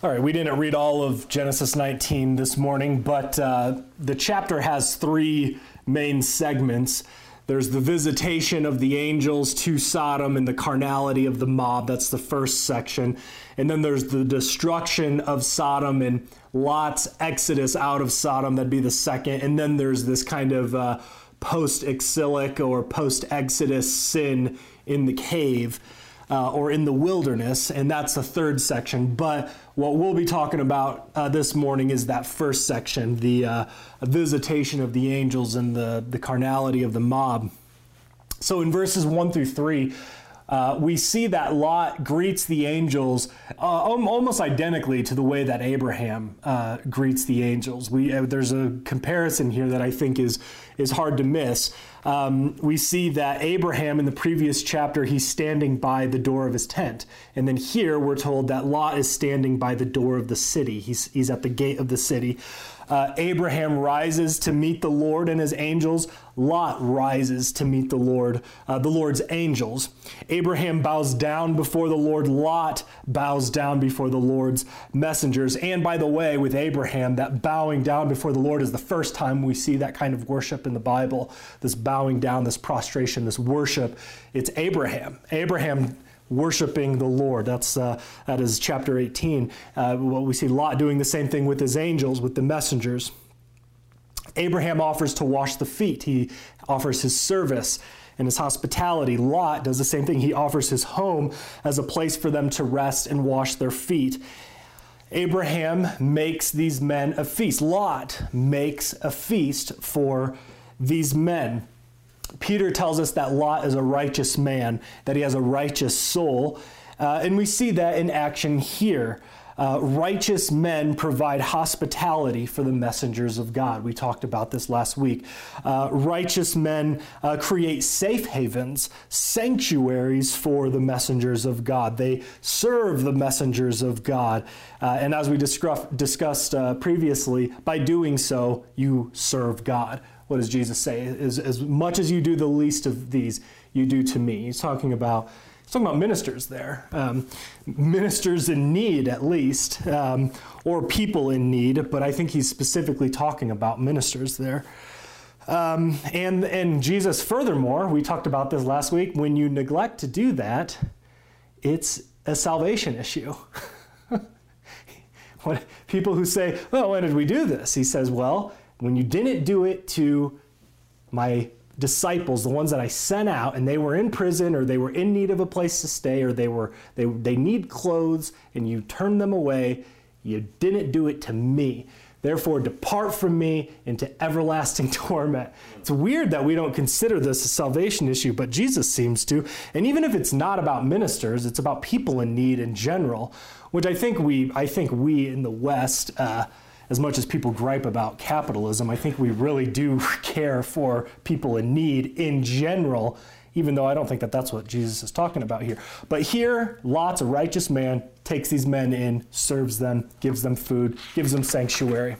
All right, we didn't read all of Genesis 19 this morning, but uh, the chapter has three main segments. There's the visitation of the angels to Sodom and the carnality of the mob. That's the first section. And then there's the destruction of Sodom and Lot's exodus out of Sodom. That'd be the second. And then there's this kind of uh, post exilic or post exodus sin in the cave uh, or in the wilderness, and that's the third section. But what we'll be talking about uh, this morning is that first section the uh, visitation of the angels and the, the carnality of the mob. So in verses 1 through 3, uh, we see that Lot greets the angels uh, almost identically to the way that Abraham uh, greets the angels. We, there's a comparison here that I think is, is hard to miss. Um, we see that Abraham in the previous chapter, he's standing by the door of his tent. And then here we're told that Lot is standing by the door of the city. He's, he's at the gate of the city. Uh, Abraham rises to meet the Lord and his angels. Lot rises to meet the Lord, uh, the Lord's angels. Abraham bows down before the Lord. Lot bows down before the Lord's messengers. And by the way, with Abraham, that bowing down before the Lord is the first time we see that kind of worship in the Bible. This bowing down, this prostration, this worship. It's Abraham. Abraham worshiping the Lord. That's uh, that is chapter 18. Uh, what we see Lot doing the same thing with his angels, with the messengers. Abraham offers to wash the feet. He offers his service and his hospitality. Lot does the same thing. He offers his home as a place for them to rest and wash their feet. Abraham makes these men a feast. Lot makes a feast for these men. Peter tells us that Lot is a righteous man, that he has a righteous soul. Uh, and we see that in action here. Uh, righteous men provide hospitality for the messengers of God. We talked about this last week. Uh, righteous men uh, create safe havens, sanctuaries for the messengers of God. They serve the messengers of God. Uh, and as we discussed uh, previously, by doing so, you serve God what does Jesus say? As, as much as you do the least of these, you do to me. He's talking about he's talking about ministers there, um, ministers in need at least, um, or people in need. But I think he's specifically talking about ministers there. Um, and and Jesus, furthermore, we talked about this last week. When you neglect to do that, it's a salvation issue. what people who say, "Well, when did we do this?" He says, "Well." When you didn't do it to my disciples, the ones that I sent out, and they were in prison or they were in need of a place to stay or they were they, they need clothes and you turned them away, you didn't do it to me. Therefore, depart from me into everlasting torment. It's weird that we don't consider this a salvation issue, but Jesus seems to. And even if it's not about ministers, it's about people in need in general, which I think we, I think we in the West, uh, as much as people gripe about capitalism, I think we really do care for people in need in general, even though I don't think that that's what Jesus is talking about here. But here, Lot's a righteous man, takes these men in, serves them, gives them food, gives them sanctuary.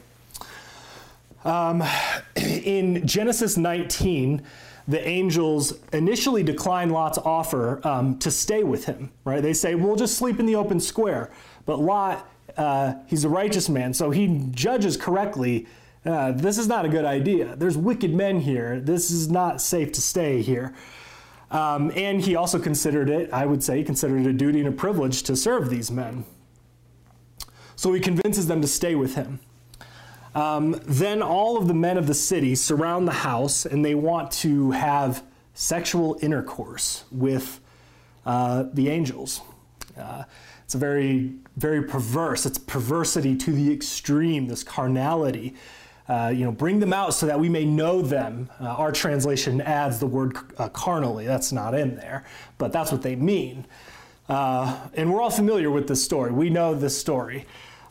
Um, in Genesis 19, the angels initially decline Lot's offer um, to stay with him, right? They say, We'll just sleep in the open square. But Lot uh, he's a righteous man, so he judges correctly. Uh, this is not a good idea. There's wicked men here. This is not safe to stay here. Um, and he also considered it, I would say, considered it a duty and a privilege to serve these men. So he convinces them to stay with him. Um, then all of the men of the city surround the house and they want to have sexual intercourse with uh, the angels. Uh, it's a very, very perverse. It's perversity to the extreme, this carnality. Uh, you know, bring them out so that we may know them. Uh, our translation adds the word uh, carnally. That's not in there, but that's what they mean. Uh, and we're all familiar with this story. We know this story.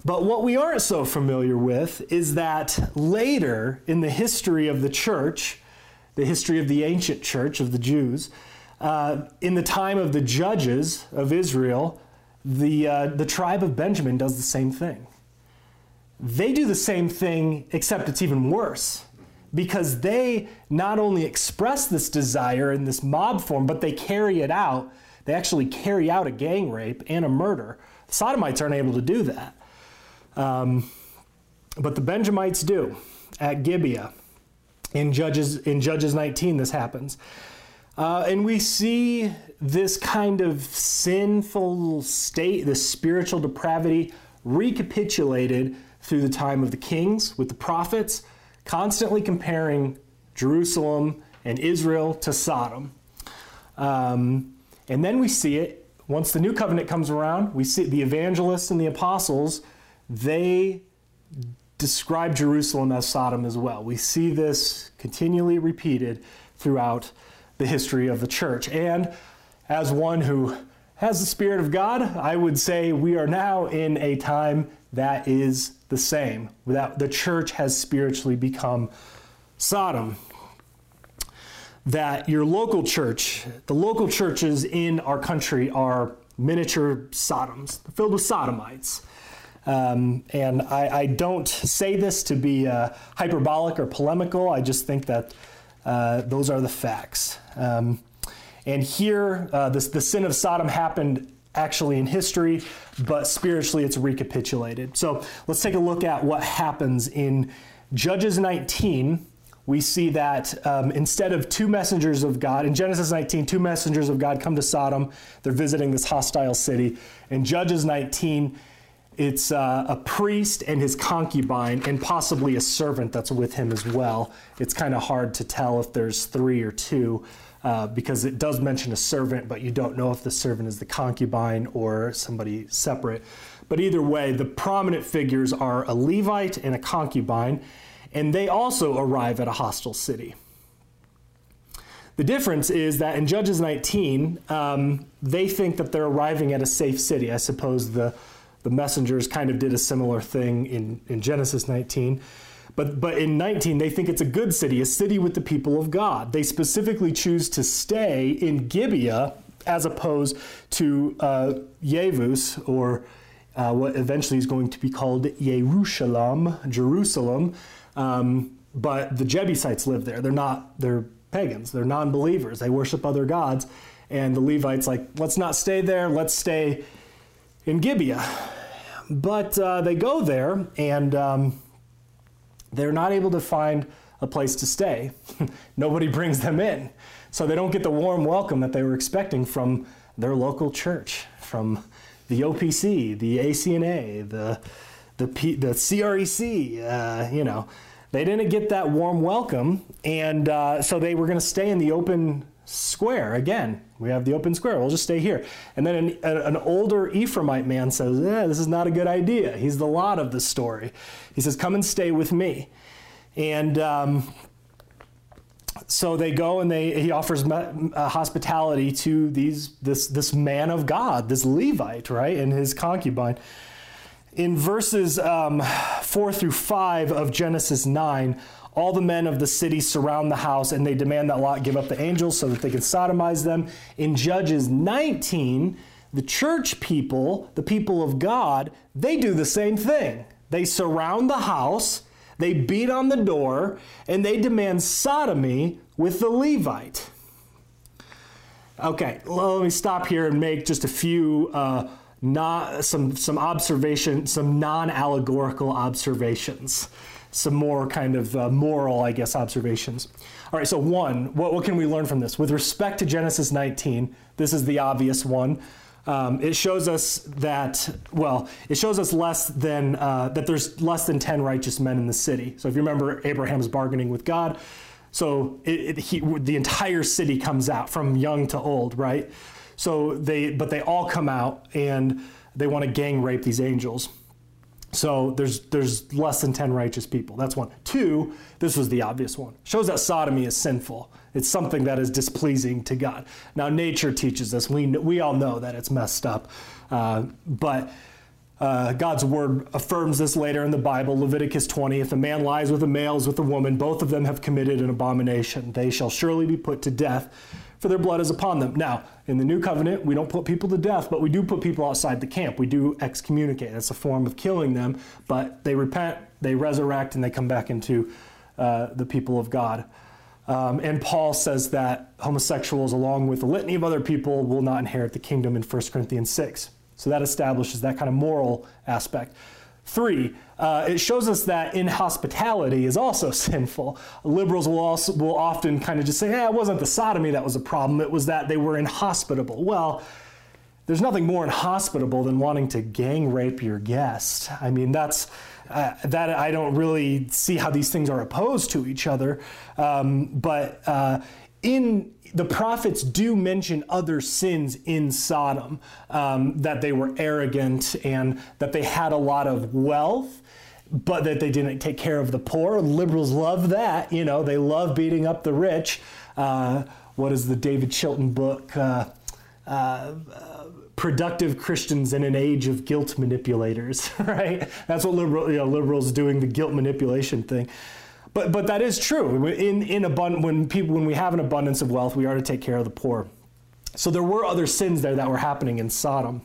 But what we aren't so familiar with is that later in the history of the church, the history of the ancient church of the Jews, uh, in the time of the judges of Israel, the, uh, the tribe of Benjamin does the same thing. They do the same thing, except it's even worse because they not only express this desire in this mob form, but they carry it out. They actually carry out a gang rape and a murder. The Sodomites aren't able to do that. Um, but the Benjamites do at Gibeah. In Judges, in Judges 19, this happens. Uh, and we see this kind of sinful state, this spiritual depravity, recapitulated through the time of the kings with the prophets, constantly comparing Jerusalem and Israel to Sodom. Um, and then we see it once the new covenant comes around, we see the evangelists and the apostles, they describe Jerusalem as Sodom as well. We see this continually repeated throughout the history of the church. And as one who has the Spirit of God, I would say we are now in a time that is the same. That the church has spiritually become Sodom. That your local church, the local churches in our country are miniature Sodoms, filled with sodomites. Um, and I, I, don't say this to be uh, hyperbolic or polemical. I just think that uh, those are the facts. Um, and here, uh, the sin of Sodom happened actually in history, but spiritually it's recapitulated. So let's take a look at what happens in Judges 19. We see that um, instead of two messengers of God, in Genesis 19, two messengers of God come to Sodom. They're visiting this hostile city. In Judges 19, it's uh, a priest and his concubine, and possibly a servant that's with him as well. It's kind of hard to tell if there's three or two uh, because it does mention a servant, but you don't know if the servant is the concubine or somebody separate. But either way, the prominent figures are a Levite and a concubine, and they also arrive at a hostile city. The difference is that in Judges 19, um, they think that they're arriving at a safe city. I suppose the the messengers kind of did a similar thing in, in Genesis 19. But, but in 19, they think it's a good city, a city with the people of God. They specifically choose to stay in Gibeah as opposed to uh, Yevus, or uh, what eventually is going to be called Yerushalayim, Jerusalem. Um, but the Jebusites live there. They're not, they're pagans, they're non believers, they worship other gods. And the Levites, like, let's not stay there, let's stay in Gibeah. But uh, they go there and um, they're not able to find a place to stay. Nobody brings them in. So they don't get the warm welcome that they were expecting from their local church, from the OPC, the ACNA, the, the, P, the CREC, uh, you know. They didn't get that warm welcome, and uh, so they were going to stay in the open square. Again, we have the open square. We'll just stay here. And then an, an older Ephraimite man says, This is not a good idea. He's the Lot of the story. He says, Come and stay with me. And um, so they go and they, he offers uh, hospitality to these, this, this man of God, this Levite, right, and his concubine. In verses um, 4 through 5 of Genesis 9, all the men of the city surround the house and they demand that Lot give up the angels so that they can sodomize them. In Judges 19, the church people, the people of God, they do the same thing. They surround the house, they beat on the door, and they demand sodomy with the Levite. Okay, let me stop here and make just a few uh, not some some observation, some non-allegorical observations some more kind of uh, moral, I guess, observations. All right, so one, what, what can we learn from this? With respect to Genesis 19, this is the obvious one. Um, it shows us that, well, it shows us less than, uh, that there's less than 10 righteous men in the city. So if you remember, Abraham's bargaining with God. So it, it, he, the entire city comes out from young to old, right? So they, but they all come out and they want to gang rape these angels. So there's there's less than 10 righteous people. That's one. Two, this was the obvious one. Shows that sodomy is sinful. It's something that is displeasing to God. Now nature teaches us. We we all know that it's messed up, uh, but. Uh, God's word affirms this later in the Bible, Leviticus 20. If a man lies with a male, as with a woman, both of them have committed an abomination. They shall surely be put to death for their blood is upon them. Now, in the new covenant, we don't put people to death, but we do put people outside the camp. We do excommunicate. That's a form of killing them, but they repent, they resurrect, and they come back into uh, the people of God. Um, and Paul says that homosexuals, along with a litany of other people, will not inherit the kingdom in 1 Corinthians 6. So that establishes that kind of moral aspect. Three, uh, it shows us that inhospitality is also sinful. Liberals will also will often kind of just say, "Yeah, it wasn't the sodomy that was a problem; it was that they were inhospitable." Well, there's nothing more inhospitable than wanting to gang rape your guest. I mean, that's uh, that I don't really see how these things are opposed to each other. Um, but uh, in the prophets do mention other sins in Sodom, um, that they were arrogant and that they had a lot of wealth, but that they didn't take care of the poor. Liberals love that. You know, they love beating up the rich. Uh, what is the David Chilton book? Uh, uh, productive Christians in an age of guilt manipulators, right? That's what liberal, you know, liberals doing the guilt manipulation thing. But but that is true. In in abund- when people when we have an abundance of wealth, we are to take care of the poor. So there were other sins there that were happening in Sodom.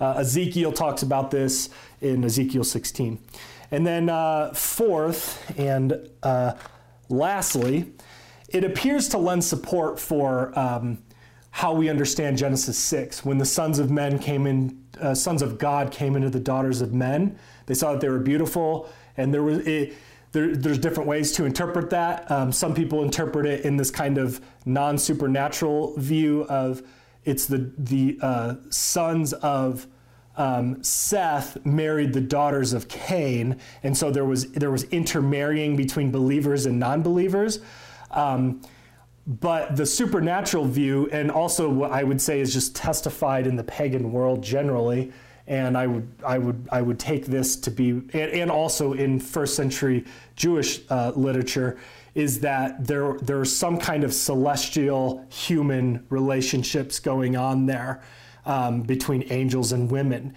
Uh, Ezekiel talks about this in Ezekiel 16. And then uh, fourth and uh, lastly, it appears to lend support for um, how we understand Genesis 6. When the sons of men came in, uh, sons of God came into the daughters of men, they saw that they were beautiful, and there was it, there, there's different ways to interpret that. Um, some people interpret it in this kind of non supernatural view of it's the, the uh, sons of um, Seth married the daughters of Cain, and so there was, there was intermarrying between believers and non believers. Um, but the supernatural view, and also what I would say is just testified in the pagan world generally, and I would I would I would take this to be and, and also in first century Jewish uh, literature is that there there's some kind of celestial human relationships going on there um, between angels and women.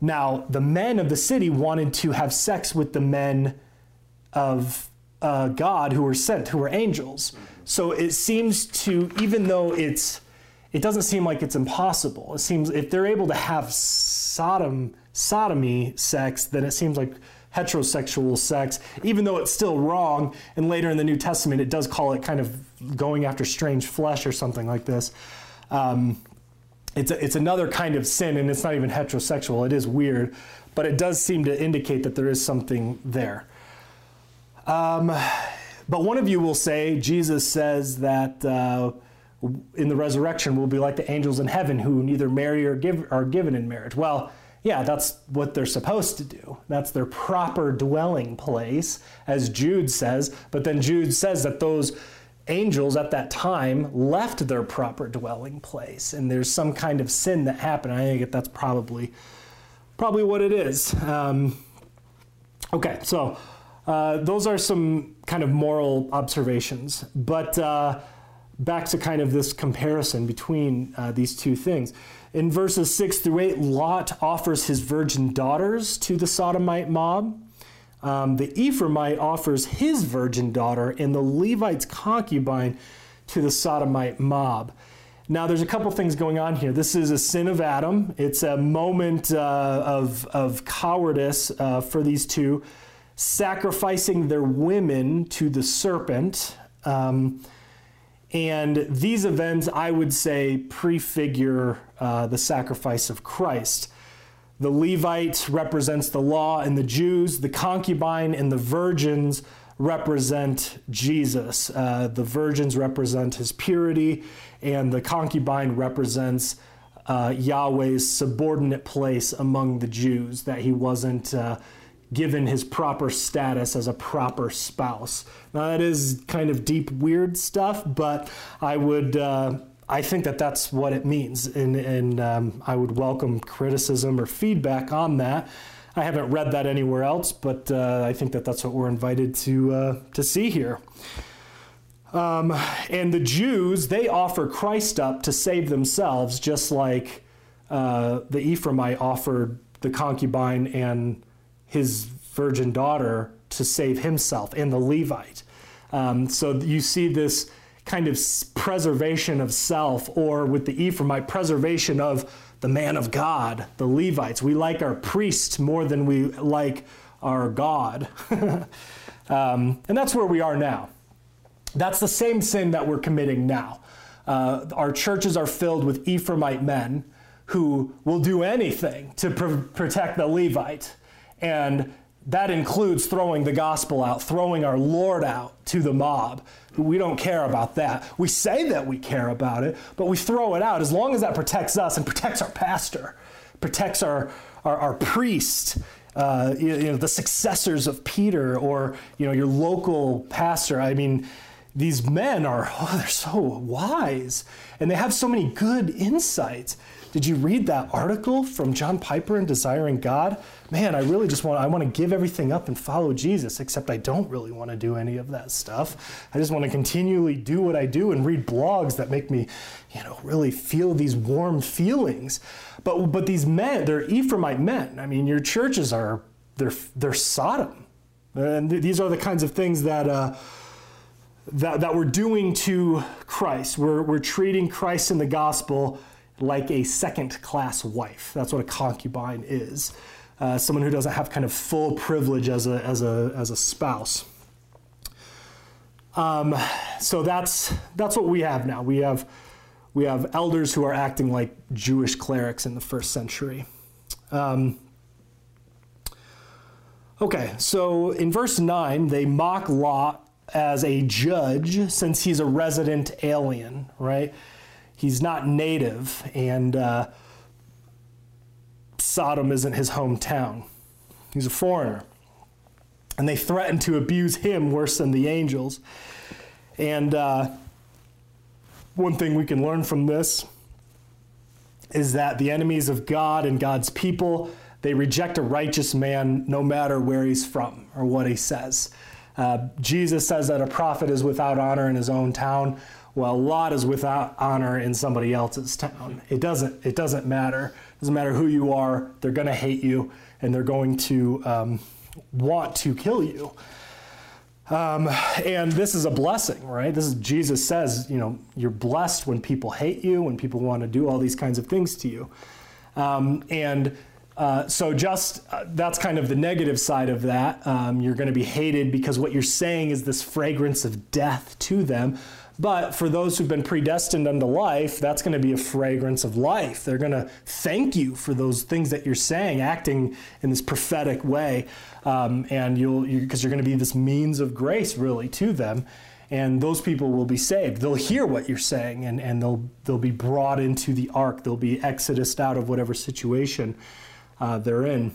Now the men of the city wanted to have sex with the men of uh, God who were sent, who were angels. So it seems to even though it's it doesn't seem like it's impossible. It seems if they're able to have sodom sodomy sex, then it seems like heterosexual sex, even though it's still wrong. And later in the New Testament, it does call it kind of going after strange flesh or something like this. Um, it's a, it's another kind of sin, and it's not even heterosexual. It is weird, but it does seem to indicate that there is something there. Um, but one of you will say, Jesus says that. Uh, in the resurrection will be like the angels in heaven who neither marry or give are given in marriage. Well, yeah, that's what they're supposed to do. That's their proper dwelling place, as Jude says. But then Jude says that those angels at that time left their proper dwelling place, and there's some kind of sin that happened. I think that's probably probably what it is. Um, okay, so uh, those are some kind of moral observations, but. Uh, back to kind of this comparison between uh, these two things. In verses 6 through 8, Lot offers his virgin daughters to the Sodomite mob. Um, the Ephraimite offers his virgin daughter, and the Levite's concubine to the Sodomite mob. Now, there's a couple things going on here. This is a sin of Adam. It's a moment uh, of, of cowardice uh, for these two, sacrificing their women to the serpent. Um, and these events, I would say, prefigure uh, the sacrifice of Christ. The Levite represents the law and the Jews, the concubine and the virgins represent Jesus. Uh, the virgins represent his purity, and the concubine represents uh, Yahweh's subordinate place among the Jews, that he wasn't uh, given his proper status as a proper spouse. Now, that is kind of deep, weird stuff, but I would. Uh, I think that that's what it means, and, and um, I would welcome criticism or feedback on that. I haven't read that anywhere else, but uh, I think that that's what we're invited to uh, to see here. Um, and the Jews, they offer Christ up to save themselves, just like uh, the Ephraimite offered the concubine and his virgin daughter to save himself and the Levite. Um, so you see this kind of preservation of self, or with the Ephraimite, preservation of the man of God, the Levites. We like our priests more than we like our God. um, and that's where we are now. That's the same sin that we're committing now. Uh, our churches are filled with Ephraimite men who will do anything to pr- protect the Levite And that includes throwing the gospel out, throwing our Lord out to the mob. We don't care about that. We say that we care about it, but we throw it out as long as that protects us and protects our pastor, protects our, our, our priest, uh, you, know, the successors of Peter or, you know, your local pastor. I mean, these men are, oh, they're so wise and they have so many good insights. Did you read that article from John Piper in Desiring God? Man, I really just want I want to give everything up and follow Jesus, except I don't really want to do any of that stuff. I just want to continually do what I do and read blogs that make me, you know, really feel these warm feelings. But but these men, they're Ephraimite men. I mean, your churches are they're they're Sodom. And these are the kinds of things that uh, that, that we're doing to Christ. We're, we're treating Christ in the gospel like a second class wife. That's what a concubine is. Uh, someone who doesn't have kind of full privilege as a, as a, as a spouse. Um, so that's, that's what we have now. We have, we have elders who are acting like Jewish clerics in the first century. Um, okay, so in verse 9, they mock Lot as a judge since he's a resident alien, right? He's not native, and uh, Sodom isn't his hometown. He's a foreigner. And they threaten to abuse him worse than the angels. And uh, one thing we can learn from this is that the enemies of God and God's people, they reject a righteous man no matter where he's from or what he says. Uh, Jesus says that a prophet is without honor in his own town well, Lot is without honor in somebody else's town. It doesn't. It doesn't matter. It doesn't matter who you are. They're going to hate you, and they're going to um, want to kill you. Um, and this is a blessing, right? This is Jesus says, you know, you're blessed when people hate you, when people want to do all these kinds of things to you. Um, and uh, so, just uh, that's kind of the negative side of that. Um, you're going to be hated because what you're saying is this fragrance of death to them. But for those who've been predestined unto life, that's going to be a fragrance of life. They're going to thank you for those things that you're saying, acting in this prophetic way, um, and you'll because you, are going to be this means of grace really to them, and those people will be saved. They'll hear what you're saying, and and they'll they'll be brought into the ark. They'll be exodused out of whatever situation uh, they're in.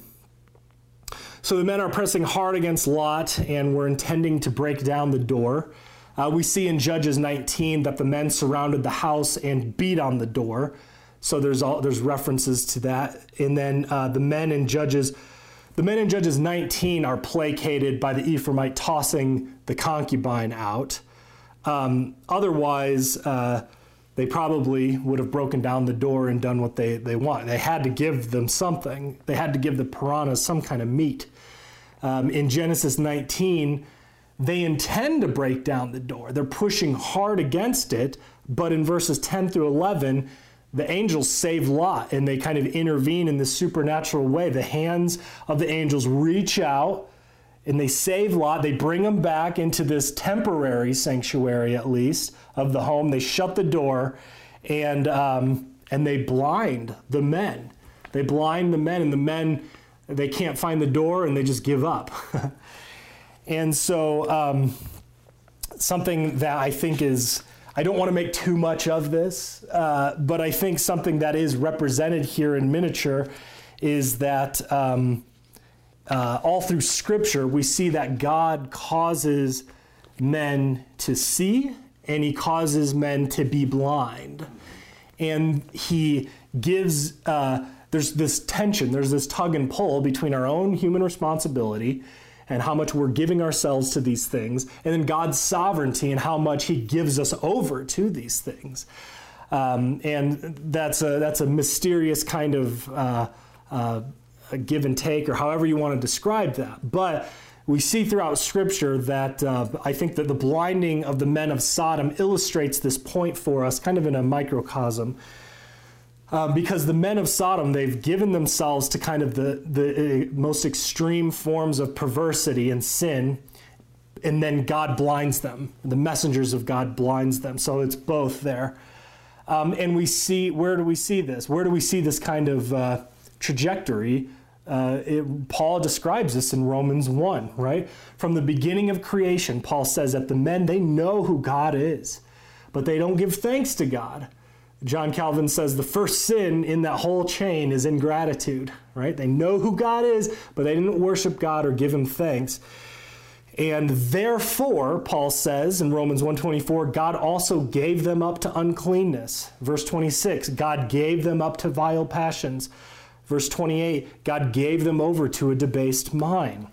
So the men are pressing hard against Lot, and we're intending to break down the door. Uh, we see in Judges 19 that the men surrounded the house and beat on the door. So there's all there's references to that. And then uh, the men in Judges, the men in Judges 19 are placated by the Ephraimite tossing the concubine out. Um, otherwise, uh, they probably would have broken down the door and done what they, they want. They had to give them something. They had to give the piranhas some kind of meat. Um, in Genesis 19, they intend to break down the door. They're pushing hard against it, but in verses 10 through 11, the angels save Lot and they kind of intervene in this supernatural way. The hands of the angels reach out and they save Lot. They bring him back into this temporary sanctuary, at least, of the home. They shut the door and, um, and they blind the men. They blind the men, and the men, they can't find the door and they just give up. And so, um, something that I think is, I don't want to make too much of this, uh, but I think something that is represented here in miniature is that um, uh, all through Scripture, we see that God causes men to see and he causes men to be blind. And he gives, uh, there's this tension, there's this tug and pull between our own human responsibility and how much we're giving ourselves to these things, and then God's sovereignty and how much He gives us over to these things. Um, and that's a that's a mysterious kind of uh, uh, give and take, or however you want to describe that. But we see throughout Scripture that uh, I think that the blinding of the men of Sodom illustrates this point for us, kind of in a microcosm. Um, because the men of Sodom, they've given themselves to kind of the, the uh, most extreme forms of perversity and sin, and then God blinds them. The messengers of God blinds them. So it's both there. Um, and we see, where do we see this? Where do we see this kind of uh, trajectory? Uh, it, Paul describes this in Romans 1, right? From the beginning of creation, Paul says that the men, they know who God is, but they don't give thanks to God. John Calvin says the first sin in that whole chain is ingratitude, right? They know who God is, but they didn't worship God or give him thanks. And therefore, Paul says in Romans 1:24, God also gave them up to uncleanness. Verse 26, God gave them up to vile passions. Verse 28, God gave them over to a debased mind.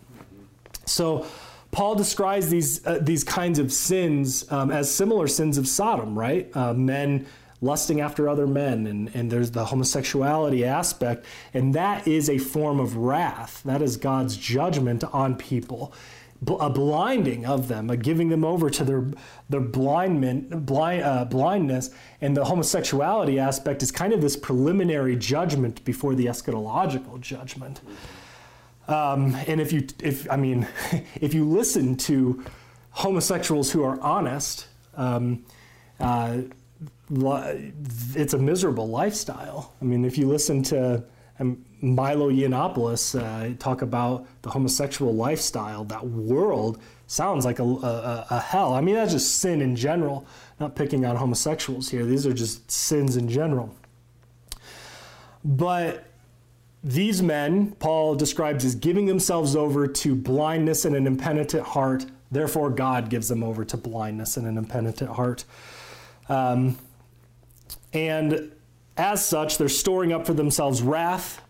So Paul describes these uh, these kinds of sins um, as similar sins of Sodom, right? Uh, men lusting after other men, and, and there's the homosexuality aspect, and that is a form of wrath. That is God's judgment on people a blinding of them, a giving them over to their their blindment, blind, uh, blindness, and the homosexuality aspect is kind of this preliminary judgment before the eschatological judgment. Um, and if you, if I mean, if you listen to homosexuals who are honest, um, uh, it's a miserable lifestyle. I mean, if you listen to um, Milo Yiannopoulos uh, talk about the homosexual lifestyle, that world sounds like a, a, a, hell. I mean, that's just sin in general, not picking on homosexuals here. These are just sins in general. But these men, Paul describes as giving themselves over to blindness and an impenitent heart. Therefore, God gives them over to blindness and an impenitent heart. Um, and as such, they're storing up for themselves wrath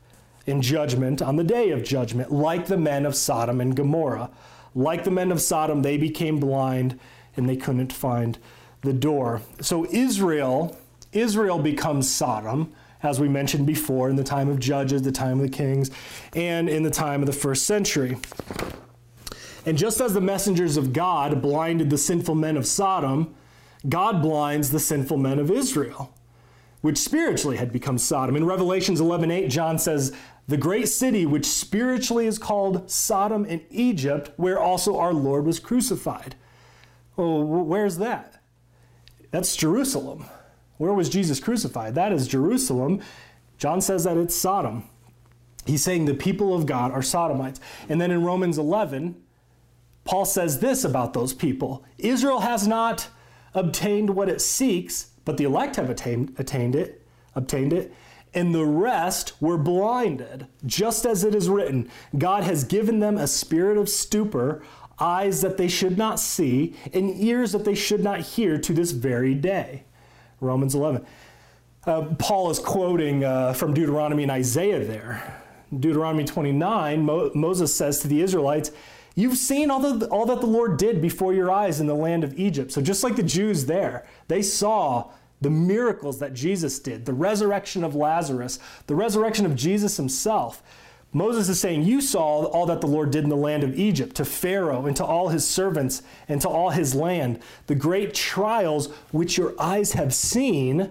and judgment on the day of judgment, like the men of Sodom and Gomorrah. Like the men of Sodom, they became blind and they couldn't find the door. So Israel, Israel becomes Sodom, as we mentioned before, in the time of Judges, the time of the kings, and in the time of the first century. And just as the messengers of God blinded the sinful men of Sodom, God blinds the sinful men of Israel which spiritually had become Sodom. In Revelations 11:8, John says, "The great city which spiritually is called Sodom and Egypt, where also our Lord was crucified." Oh, well, where's that? That's Jerusalem. Where was Jesus crucified? That is Jerusalem. John says that it's Sodom. He's saying the people of God are Sodomites. And then in Romans 11, Paul says this about those people Israel has not obtained what it seeks, but the elect have attained, attained it, obtained it, and the rest were blinded. Just as it is written, God has given them a spirit of stupor, eyes that they should not see, and ears that they should not hear to this very day. Romans 11. Uh, Paul is quoting uh, from Deuteronomy and Isaiah there. Deuteronomy 29, Mo- Moses says to the Israelites, You've seen all, the, all that the Lord did before your eyes in the land of Egypt. So, just like the Jews there, they saw the miracles that Jesus did, the resurrection of Lazarus, the resurrection of Jesus himself. Moses is saying, You saw all that the Lord did in the land of Egypt to Pharaoh and to all his servants and to all his land, the great trials which your eyes have seen,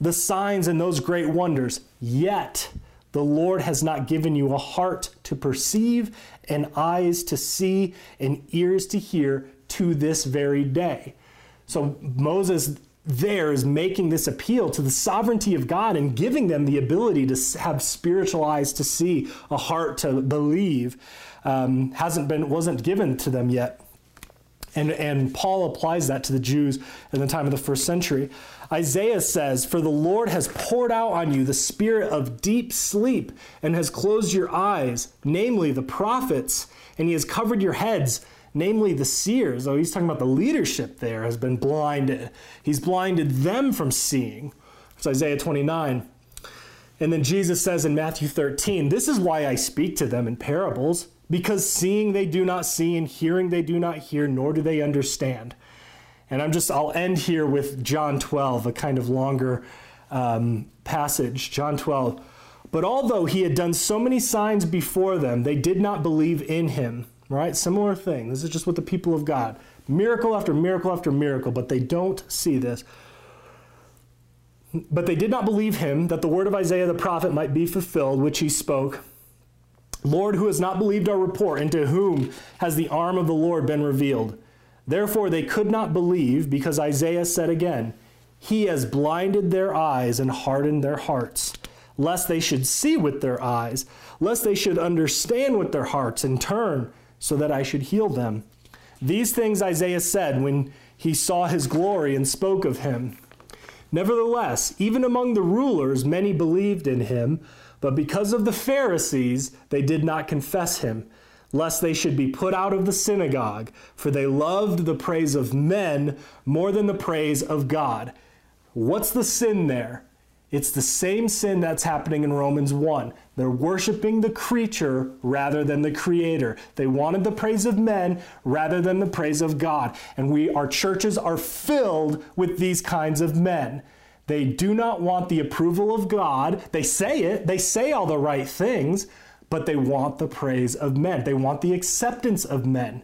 the signs and those great wonders. Yet, the Lord has not given you a heart to perceive, and eyes to see, and ears to hear to this very day. So Moses there is making this appeal to the sovereignty of God and giving them the ability to have spiritual eyes to see, a heart to believe. Um, hasn't been wasn't given to them yet. And, and Paul applies that to the Jews in the time of the first century. Isaiah says, For the Lord has poured out on you the spirit of deep sleep and has closed your eyes, namely the prophets, and he has covered your heads, namely the seers. Oh, he's talking about the leadership there has been blinded. He's blinded them from seeing. It's Isaiah 29. And then Jesus says in Matthew 13, This is why I speak to them in parables because seeing they do not see and hearing they do not hear, nor do they understand. And I'm just, I'll end here with John 12, a kind of longer um, passage. John 12. But although he had done so many signs before them, they did not believe in him. Right? Similar thing. This is just with the people of God. Miracle after miracle after miracle, but they don't see this. But they did not believe him that the word of Isaiah the prophet might be fulfilled, which he spoke. Lord, who has not believed our report, and to whom has the arm of the Lord been revealed? Therefore they could not believe, because Isaiah said again, He has blinded their eyes and hardened their hearts, lest they should see with their eyes, lest they should understand with their hearts and turn, so that I should heal them. These things Isaiah said when he saw his glory and spoke of him. Nevertheless, even among the rulers, many believed in him, but because of the Pharisees, they did not confess him, lest they should be put out of the synagogue, for they loved the praise of men more than the praise of God. What's the sin there? It's the same sin that's happening in Romans 1. They're worshiping the creature rather than the creator. They wanted the praise of men rather than the praise of God. And we our churches are filled with these kinds of men. They do not want the approval of God. They say it, they say all the right things, but they want the praise of men. They want the acceptance of men.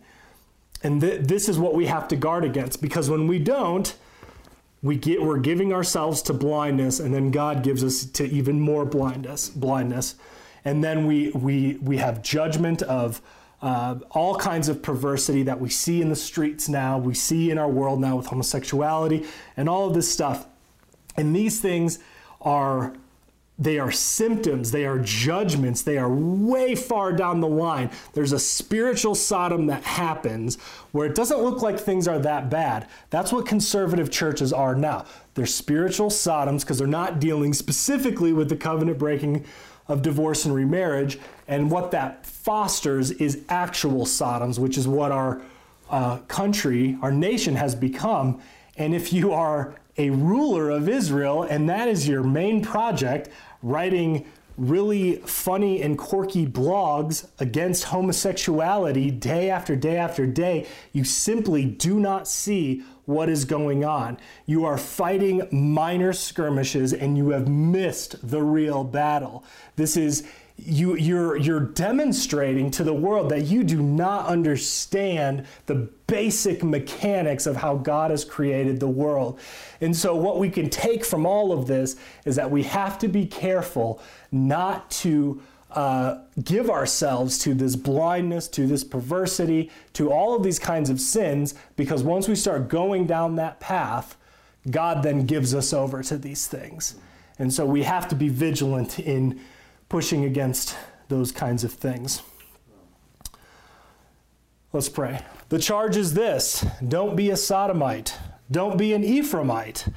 And th- this is what we have to guard against because when we don't, we get we're giving ourselves to blindness and then god gives us to even more blindness blindness and then we we we have judgment of uh, all kinds of perversity that we see in the streets now we see in our world now with homosexuality and all of this stuff and these things are they are symptoms, they are judgments, they are way far down the line. There's a spiritual Sodom that happens where it doesn't look like things are that bad. That's what conservative churches are now. They're spiritual Sodoms because they're not dealing specifically with the covenant breaking of divorce and remarriage. And what that fosters is actual Sodoms, which is what our uh, country, our nation has become. And if you are a ruler of Israel and that is your main project, writing really funny and quirky blogs against homosexuality day after day after day, you simply do not see what is going on. You are fighting minor skirmishes and you have missed the real battle. This is you you're you're demonstrating to the world that you do not understand the basic mechanics of how God has created the world. And so what we can take from all of this is that we have to be careful not to uh, give ourselves to this blindness, to this perversity, to all of these kinds of sins, because once we start going down that path, God then gives us over to these things. And so we have to be vigilant in pushing against those kinds of things. Let's pray. The charge is this don't be a sodomite, don't be an Ephraimite.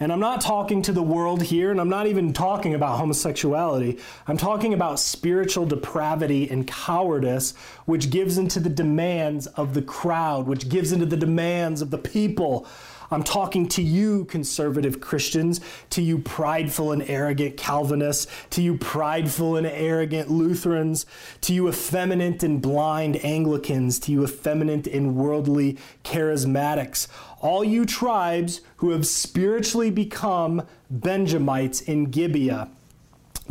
And I'm not talking to the world here, and I'm not even talking about homosexuality. I'm talking about spiritual depravity and cowardice, which gives into the demands of the crowd, which gives into the demands of the people. I'm talking to you, conservative Christians, to you, prideful and arrogant Calvinists, to you, prideful and arrogant Lutherans, to you, effeminate and blind Anglicans, to you, effeminate and worldly charismatics, all you tribes who have spiritually become Benjamites in Gibeah.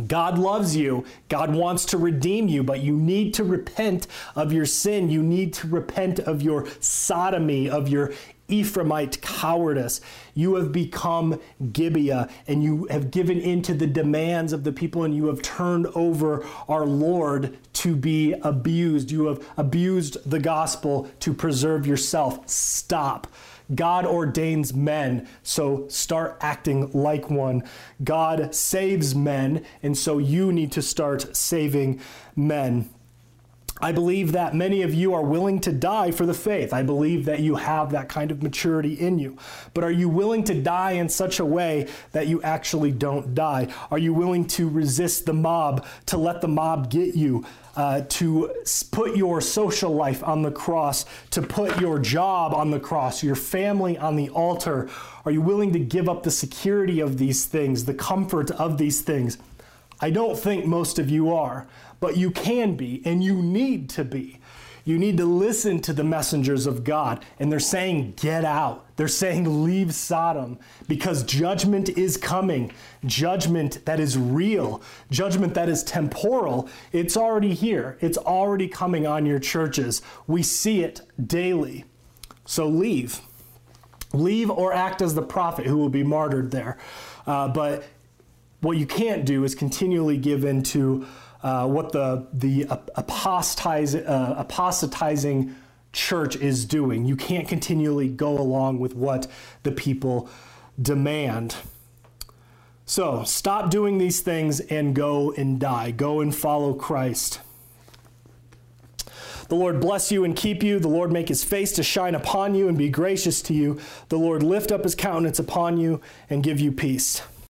God loves you. God wants to redeem you, but you need to repent of your sin. You need to repent of your sodomy, of your Ephraimite cowardice. You have become Gibeah and you have given in to the demands of the people and you have turned over our Lord to be abused. You have abused the gospel to preserve yourself. Stop. God ordains men, so start acting like one. God saves men, and so you need to start saving men. I believe that many of you are willing to die for the faith. I believe that you have that kind of maturity in you. But are you willing to die in such a way that you actually don't die? Are you willing to resist the mob, to let the mob get you? Uh, to put your social life on the cross, to put your job on the cross, your family on the altar? Are you willing to give up the security of these things, the comfort of these things? I don't think most of you are but you can be and you need to be. You need to listen to the messengers of God, and they're saying, Get out. They're saying, Leave Sodom because judgment is coming. Judgment that is real, judgment that is temporal. It's already here, it's already coming on your churches. We see it daily. So leave. Leave or act as the prophet who will be martyred there. Uh, but what you can't do is continually give in to uh, what the the apostatize, uh, apostatizing church is doing. You can't continually go along with what the people demand. So stop doing these things and go and die. Go and follow Christ. The Lord bless you and keep you. The Lord make his face to shine upon you and be gracious to you. The Lord lift up his countenance upon you and give you peace.